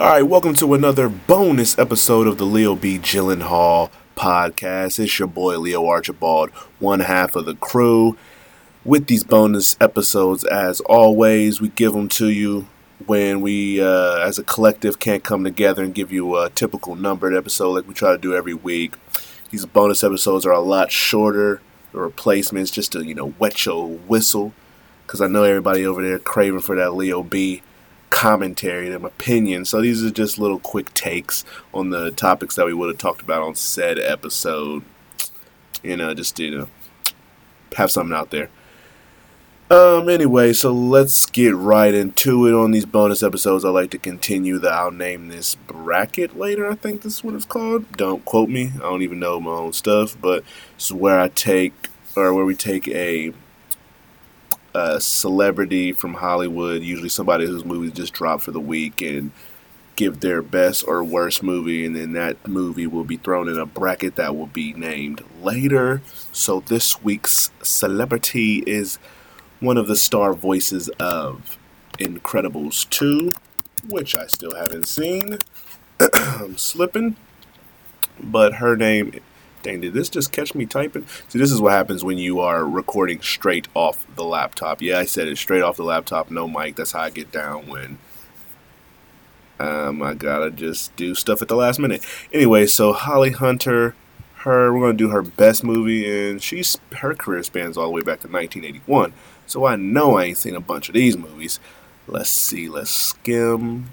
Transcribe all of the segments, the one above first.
All right, welcome to another bonus episode of the Leo B. Gyllenhaal podcast. It's your boy Leo Archibald, one half of the crew. With these bonus episodes, as always, we give them to you when we, uh, as a collective, can't come together and give you a typical numbered episode like we try to do every week. These bonus episodes are a lot shorter. The replacements just to you know wet your whistle, because I know everybody over there craving for that Leo B commentary, them opinions. So these are just little quick takes on the topics that we would have talked about on said episode. You know, just you know, have something out there. Um. Anyway, so let's get right into it. On these bonus episodes, I like to continue the I'll name this bracket later. I think this is what it's called. Don't quote me. I don't even know my own stuff, but it's where I take or where we take a a celebrity from Hollywood, usually somebody whose movie just dropped for the week, and give their best or worst movie, and then that movie will be thrown in a bracket that will be named later. So this week's celebrity is one of the star voices of Incredibles 2, which I still haven't seen. I'm slipping, but her name Dang, did this just catch me typing? See, this is what happens when you are recording straight off the laptop. Yeah, I said it straight off the laptop, no mic. That's how I get down when um, I gotta just do stuff at the last minute. Anyway, so Holly Hunter, her, we're gonna do her best movie, and she's her career spans all the way back to 1981. So I know I ain't seen a bunch of these movies. Let's see, let's skim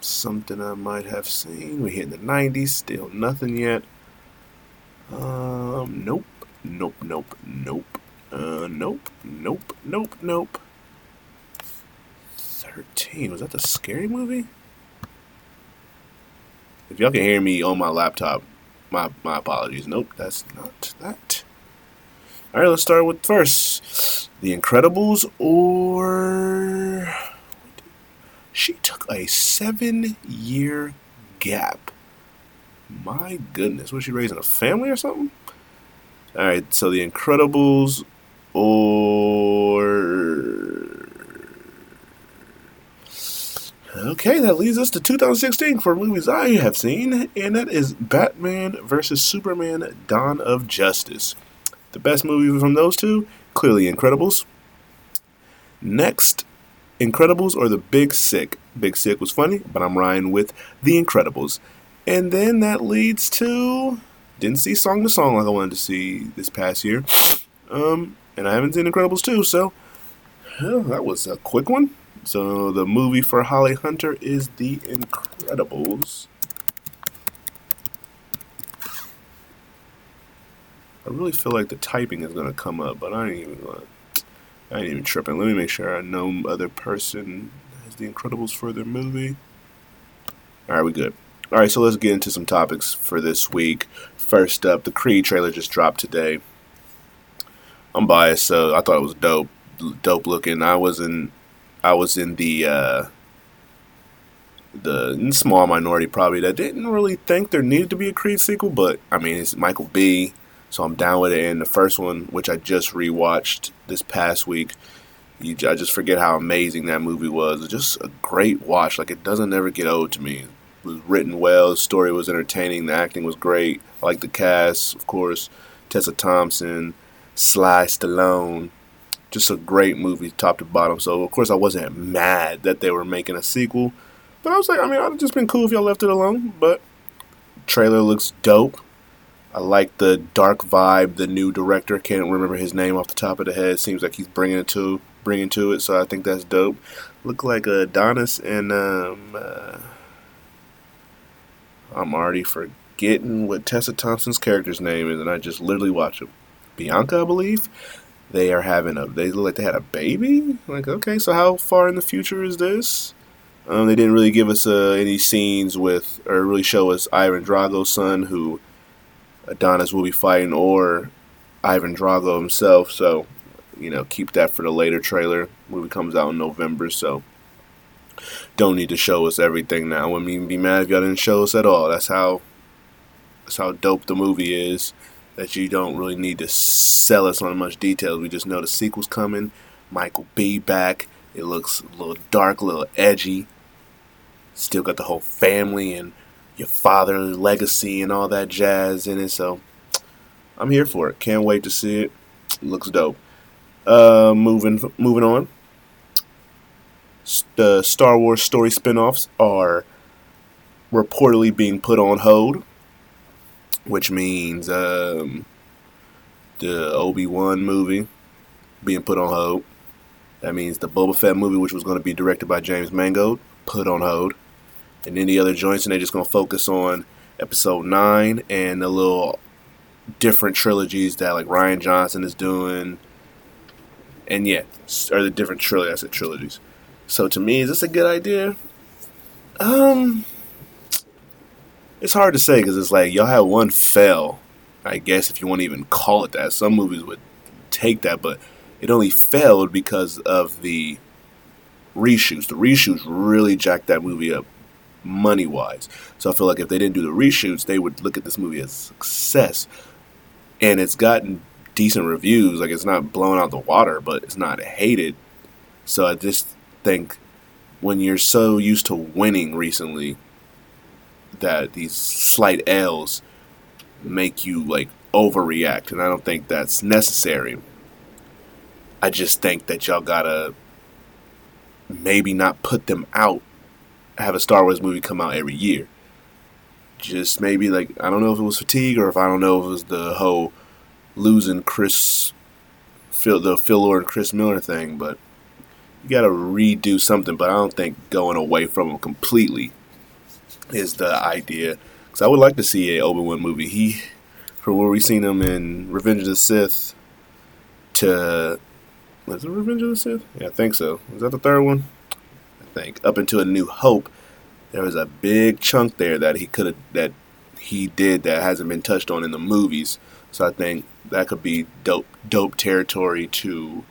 something I might have seen. We hit in the 90s, still nothing yet. Um, nope, nope, nope, nope. Uh, nope, nope, nope, nope. 13. Was that the scary movie? If y'all can hear me on my laptop, my, my apologies. Nope, that's not that. Alright, let's start with first. The Incredibles or. She took a seven year gap my goodness, was she raising a family or something? All right, so The Incredibles or Okay, that leads us to 2016 for movies I have seen, and that is Batman vs. Superman Dawn of Justice. The best movie from those two, clearly Incredibles. Next, Incredibles or The Big Sick. Big Sick was funny, but I'm riding with The Incredibles. And then that leads to didn't see Song to Song like I wanted to see this past year. Um, and I haven't seen Incredibles 2, so well, that was a quick one. So the movie for Holly Hunter is The Incredibles. I really feel like the typing is gonna come up, but I ain't even gonna, I ain't even tripping. Let me make sure I know other person has The Incredibles for their movie. All right, we good. All right, so let's get into some topics for this week. First up, the Creed trailer just dropped today. I'm biased, so I thought it was dope, dope looking. I was in, I was in the uh, the small minority probably that didn't really think there needed to be a Creed sequel, but I mean it's Michael B, so I'm down with it. And the first one, which I just rewatched this past week, you, I just forget how amazing that movie was. Just a great watch. Like it doesn't ever get old to me was written well. The story was entertaining. The acting was great. I like the cast, of course. Tessa Thompson, Sly Stallone. Just a great movie, top to bottom. So of course I wasn't mad that they were making a sequel, but I was like, I mean, I'd just been cool if y'all left it alone. But trailer looks dope. I like the dark vibe. The new director can't remember his name off the top of the head. Seems like he's bringing it to bringing to it. So I think that's dope. Look like Adonis and um, uh, I'm already forgetting what Tessa Thompson's character's name is, and I just literally watch it. Bianca, I believe. They are having a. They look like they had a baby. Like, okay, so how far in the future is this? Um, they didn't really give us uh, any scenes with, or really show us Ivan Drago's son, who Adonis will be fighting, or Ivan Drago himself. So, you know, keep that for the later trailer. Movie comes out in November, so don't need to show us everything now. I wouldn't even be mad if y'all didn't show us at all. That's how that's how dope the movie is. That you don't really need to sell us on much details. We just know the sequel's coming. Michael B back. It looks a little dark, a little edgy. Still got the whole family and your father's legacy and all that jazz in it. So I'm here for it. Can't wait to see it. Looks dope. Uh, moving moving on. The Star Wars story spin-offs are reportedly being put on hold, which means um, the Obi Wan movie being put on hold. That means the Boba Fett movie, which was going to be directed by James Mangold, put on hold. And any other joints, and they're just going to focus on episode 9 and the little different trilogies that like Rian Johnson is doing. And yeah, or the different trilogies. I said trilogies. So to me, is this a good idea? Um, it's hard to say because it's like y'all had one fail. I guess if you want to even call it that, some movies would take that, but it only failed because of the reshoots. The reshoots really jacked that movie up money wise. So I feel like if they didn't do the reshoots, they would look at this movie as a success. And it's gotten decent reviews. Like it's not blown out the water, but it's not hated. So I just think when you're so used to winning recently, that these slight L's make you like overreact, and I don't think that's necessary. I just think that y'all gotta maybe not put them out, have a Star Wars movie come out every year. Just maybe like I don't know if it was fatigue or if I don't know if it was the whole losing Chris, Phil, the Phil and Chris Miller thing, but you gotta redo something. But I don't think going away from him completely is the idea. Because I would like to see a Obi Wan movie. He, for where we've seen him in Revenge of the Sith, to was it Revenge of the Sith? Yeah, I think so. Was that the third one? I think up into A New Hope, there was a big chunk there that he could have that he did that hasn't been touched on in the movies. So I think that could be dope, dope territory to,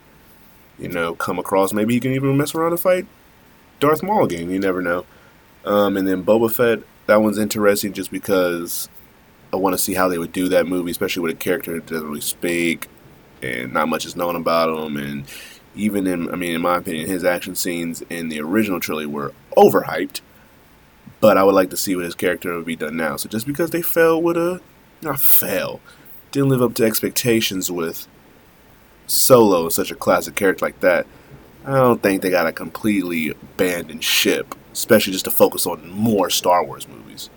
you know, come across. Maybe he can even mess around and fight Darth Maul again. You never know. Um, and then Boba Fett, that one's interesting just because I want to see how they would do that movie, especially with a character that doesn't really speak and not much is known about him. And even in, I mean, in my opinion, his action scenes in the original trilogy were overhyped. But I would like to see what his character would be done now. So just because they fell with a, not fail, didn't live up to expectations with Solo, is such a classic character like that, I don't think they got to completely abandon ship especially just to focus on more Star Wars movies.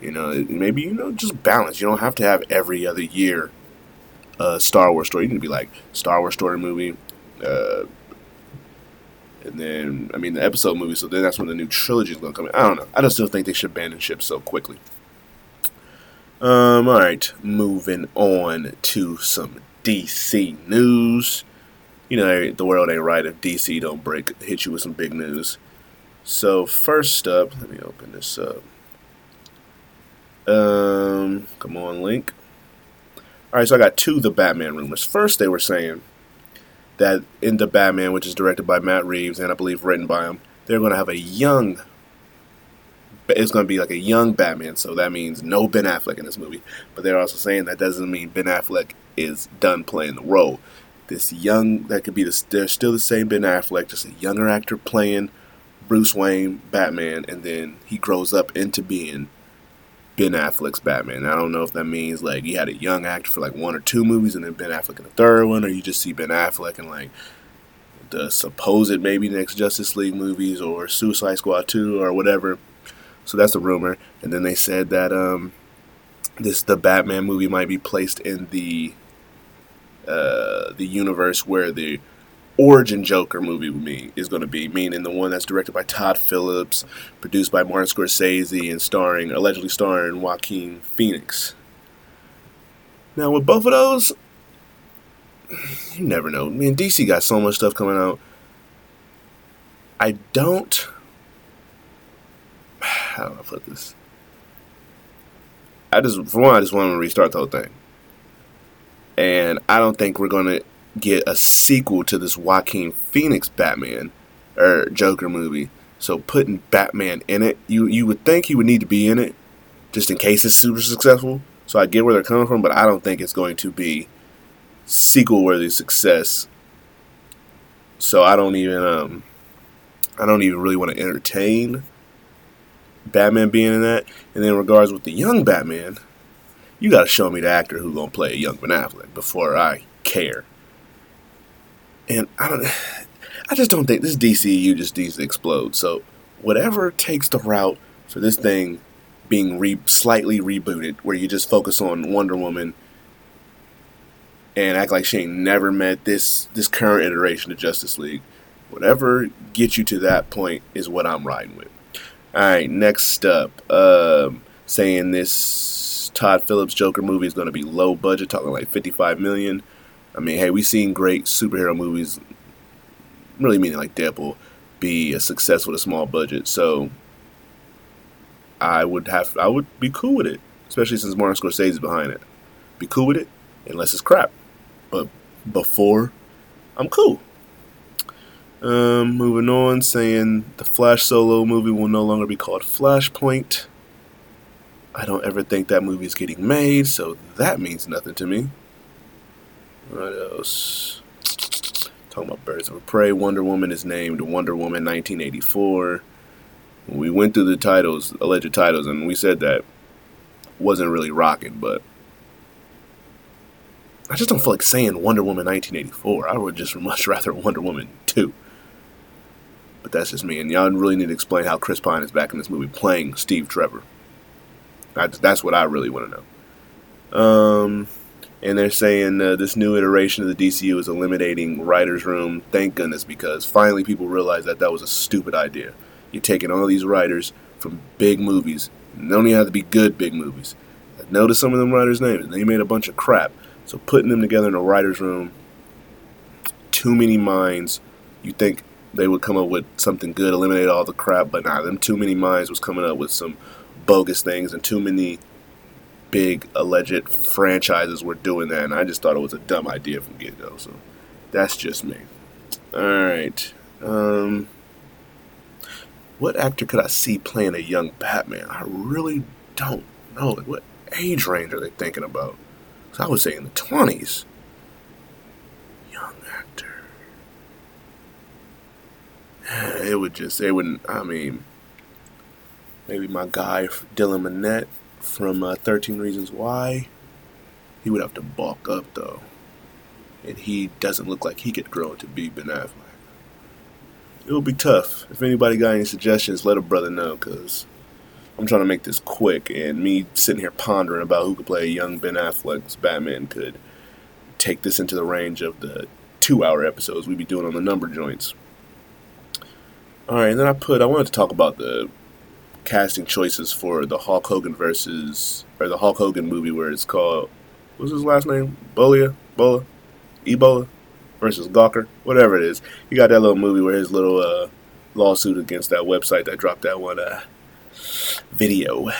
You know, maybe you know just balance. You don't have to have every other year a Star Wars story. You can be like Star Wars story movie, uh, and then I mean the episode movie. So then that's when the new trilogy is going to come in. I don't know. I just still think they should abandon ship so quickly. Um. All right, moving on to some DC news. You know, the world ain't right if DC don't break hit you with some big news. So first up, let me open this up. Um, come on, link. All right, so I got two the Batman rumors. First, they were saying that in the Batman, which is directed by Matt Reeves and I believe written by him, they're going to have a young. It's going to be like a young Batman, so that means no Ben Affleck in this movie. But they're also saying that doesn't mean Ben Affleck is done playing the role. This young, that could be the, they're still the same Ben Affleck, just a younger actor playing Bruce Wayne Batman, and then he grows up into being Ben Affleck's Batman. I don't know if that means like he had a young actor for like one or two movies, and then Ben Affleck in the third one, or you just see Ben Affleck in like the supposed maybe next Justice League movies or Suicide Squad 2 or whatever. So that's a rumor. And then they said that um, this the Batman movie might be placed in the uh, the universe where the origin Joker movie with me is going to be, meaning the one that's directed by Todd Phillips, produced by Martin Scorsese, and starring allegedly starring Joaquin Phoenix. Now with both of those, you never know. I mean, DC got so much stuff coming out. I don't. How do I put this? I just, for one, I just want to restart the whole thing. And I don't think we're to get a sequel to this Joaquin Phoenix Batman or Joker movie. So putting Batman in it, you you would think he would need to be in it just in case it's super successful. So I get where they're coming from, but I don't think it's going to be sequel worthy success. So I don't even um I don't even really want to entertain Batman being in that. And then in regards with the young Batman, you got to show me the actor who's gonna play a young Ben Affleck before I care. And I don't, I just don't think this DCU just needs to explode. So whatever takes the route for this thing being re- slightly rebooted, where you just focus on Wonder Woman and act like she ain't never met this this current iteration of Justice League. Whatever gets you to that point is what I'm riding with. All right, next up, um, saying this Todd Phillips Joker movie is going to be low budget, talking like 55 million. I mean, hey, we've seen great superhero movies, really meaning like Deadpool, be a success with a small budget. So I would have, I would be cool with it, especially since Martin Scorsese is behind it. Be cool with it, unless it's crap. But before, I'm cool. Um, moving on, saying the Flash solo movie will no longer be called Flashpoint. I don't ever think that movie is getting made, so that means nothing to me. What else? Talking about Birds of Prey. Wonder Woman is named Wonder Woman 1984. We went through the titles, alleged titles, and we said that wasn't really rocking, but I just don't feel like saying Wonder Woman 1984. I would just much rather Wonder Woman 2. But that's just me. And y'all really need to explain how Chris Pine is back in this movie playing Steve Trevor. That's, that's what I really want to know. Um, and they're saying uh, this new iteration of the DCU is eliminating writers' room. Thank goodness, because finally people realize that that was a stupid idea. You're taking all these writers from big movies. They don't even have to be good big movies. Notice some of them writers' names. They made a bunch of crap. So putting them together in a writer's room, too many minds. You think they would come up with something good, eliminate all the crap, but nah, them too many minds was coming up with some bogus things, and too many big alleged franchises were doing that, and I just thought it was a dumb idea from get go. So that's just me. All right. Um, what actor could I see playing a young Batman? I really don't know. What age range are they thinking about? I would say in the 20s. Young actor. It would just, it wouldn't, I mean, maybe my guy, Dylan Minnette from uh, 13 Reasons Why. He would have to bulk up, though. And he doesn't look like he could grow to be Ben Affleck. It would be tough. If anybody got any suggestions, let a brother know, because I'm trying to make this quick, and me sitting here pondering about who could play a young Ben Affleck's Batman could take this into the range of the two-hour episodes we'd be doing on the number joints. All right, and then I put I wanted to talk about the casting choices for the Hulk Hogan versus or the Hulk Hogan movie where it's called what's his last name? Bolia, Bola, Ebola versus Gawker, whatever it is. He got that little movie where his little uh, lawsuit against that website that dropped that one. Uh, video.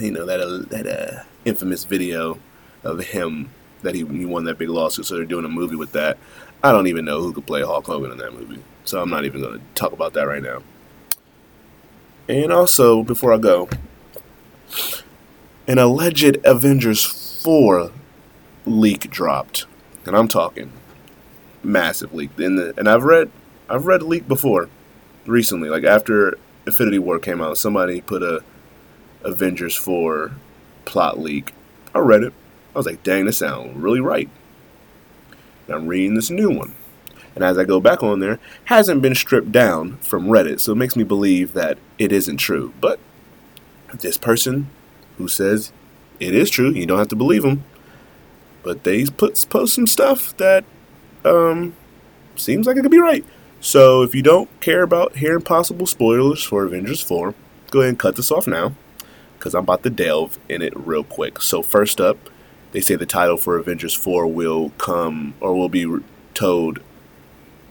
You know that uh, that uh, infamous video of him that he, he won that big lawsuit. So they're doing a movie with that. I don't even know who could play Hulk Hogan in that movie, so I'm not even going to talk about that right now. And also, before I go, an alleged Avengers 4 leak dropped, and I'm talking massive leak. In the and I've read I've read leak before, recently, like after Infinity War came out, somebody put a Avengers 4 plot leak. I read it. I was like, dang, this sounds really right. And I'm reading this new one. And as I go back on there, hasn't been stripped down from Reddit, so it makes me believe that it isn't true. But this person who says it is true, you don't have to believe them, but they put post some stuff that um, seems like it could be right. So if you don't care about hearing possible spoilers for Avengers 4, go ahead and cut this off now because I'm about to delve in it real quick. So first up, they say the title for Avengers 4 will come or will be told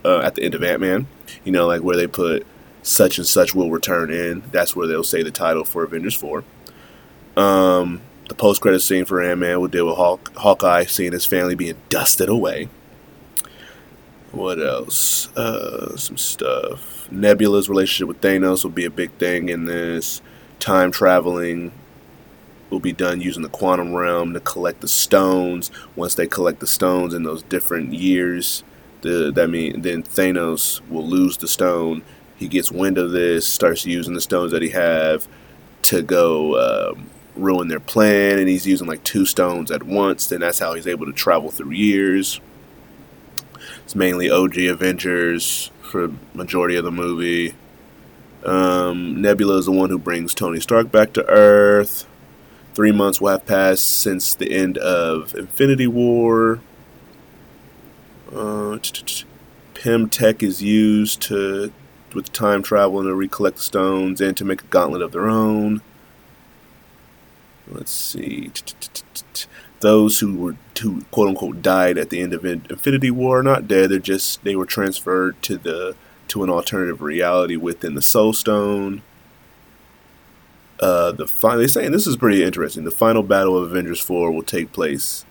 uh, at the end of Ant-Man. You know, like where they put such and such will return in. That's where they'll say the title for Avengers 4. Um, the post-credit scene for Ant-Man will deal with Hawk- Hawkeye seeing his family being dusted away. What else? Uh, some stuff. Nebula's relationship with Thanos will be a big thing in this. Time traveling will be done using the quantum realm to collect the stones. Once they collect the stones in those different years, the that mean then Thanos will lose the stone. he gets wind of this, starts using the stones that he have to go um, ruin their plan, and he's using like two stones at once. Then that's how he's able to travel through years. It's mainly OG Avengers for majority of the movie. Um, Nebula is the one who brings Tony Stark back to Earth. Three months will have passed since the end of Infinity War. Uh, Pym tech is used to with time travel and to recollect the stones and to make a gauntlet of their own. Let's see. Those who were who quote unquote died at the end of Infinity War are not dead. They're just they were transferred to the to an alternative reality within the Soul Stone. Uh, the final they saying this is pretty interesting. The final battle of Avengers Four will take place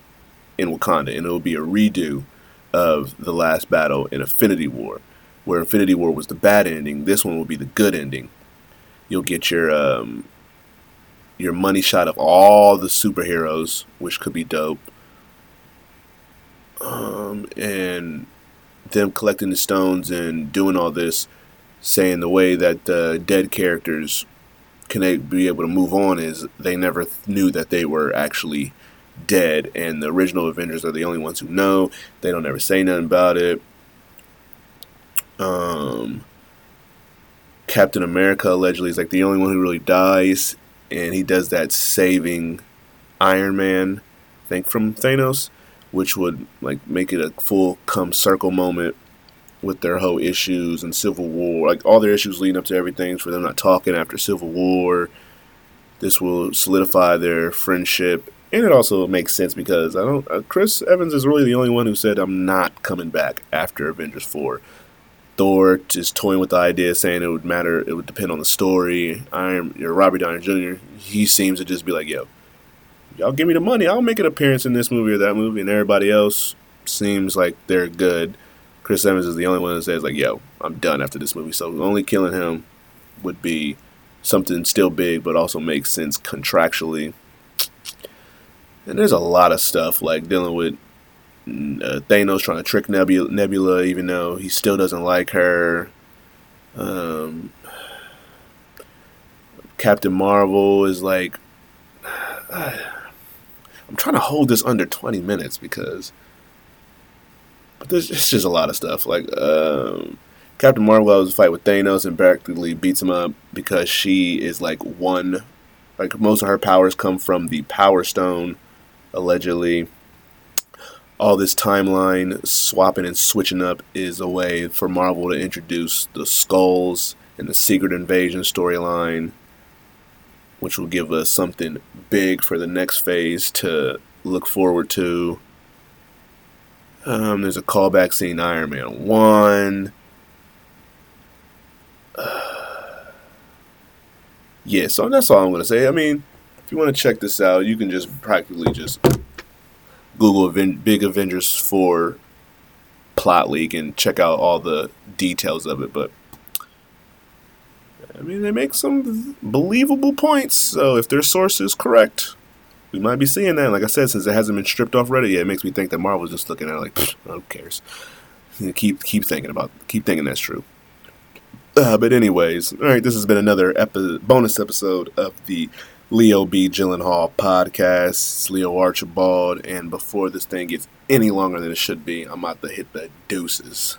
in Wakanda, and it will be a redo of the last battle in Infinity War, where Infinity War was the bad ending. This one will be the good ending. You'll get your um, your money shot of all the superheroes, which could be dope. Um, and them collecting the stones and doing all this, saying the way that the dead characters can be able to move on is they never knew that they were actually dead, and the original Avengers are the only ones who know. They don't ever say nothing about it. Um, Captain America allegedly is like the only one who really dies, and he does that saving Iron Man thing from Thanos, which would like make it a full come circle moment with their whole issues and Civil War, like all their issues leading up to everything for them not talking after Civil War. This will solidify their friendship and it also makes sense because I don't. Uh, Chris Evans is really the only one who said I'm not coming back after Avengers four. Thor just toying with the idea, saying it would matter. It would depend on the story. Iron, you know, Robert Downey Jr. He seems to just be like, "Yo, y'all give me the money, I'll make an appearance in this movie or that movie," and everybody else seems like they're good. Chris Evans is the only one that says like, "Yo, I'm done after this movie." So only killing him would be something still big, but also makes sense contractually and there's a lot of stuff like dealing with uh, Thanos trying to trick Nebula, Nebula, even though he still doesn't like her. Um, Captain Marvel is like, uh, I'm trying to hold this under 20 minutes because, but there's it's just a lot of stuff. Like um, Captain Marvel has a fight with Thanos and practically beats him up because she is like one, like most of her powers come from the Power Stone allegedly all this timeline swapping and switching up is a way for Marvel to introduce the Skrulls and the Secret Invasion storyline, which will give us something big for the next phase to look forward to. Um, there's a callback scene Iron Man 1. Uh, yeah, so that's all I'm going to say. I mean, if you want to check this out, you can just practically just Google Aven- Big Avengers 4 plot leak and check out all the details of it. But I mean, they make some believable points. So if their source is correct, we might be seeing that. Like I said, since it hasn't been stripped off Reddit yet, it makes me think that Marvel's just looking at it like, who cares? keep keep thinking about, keep thinking that's true. Uh, but anyways, all right, this has been another epi- bonus episode of the Leo B. Gyllenhaal podcast. It's Leo Archibald, and before this thing gets any longer than it should be, I'm about to hit the deuces.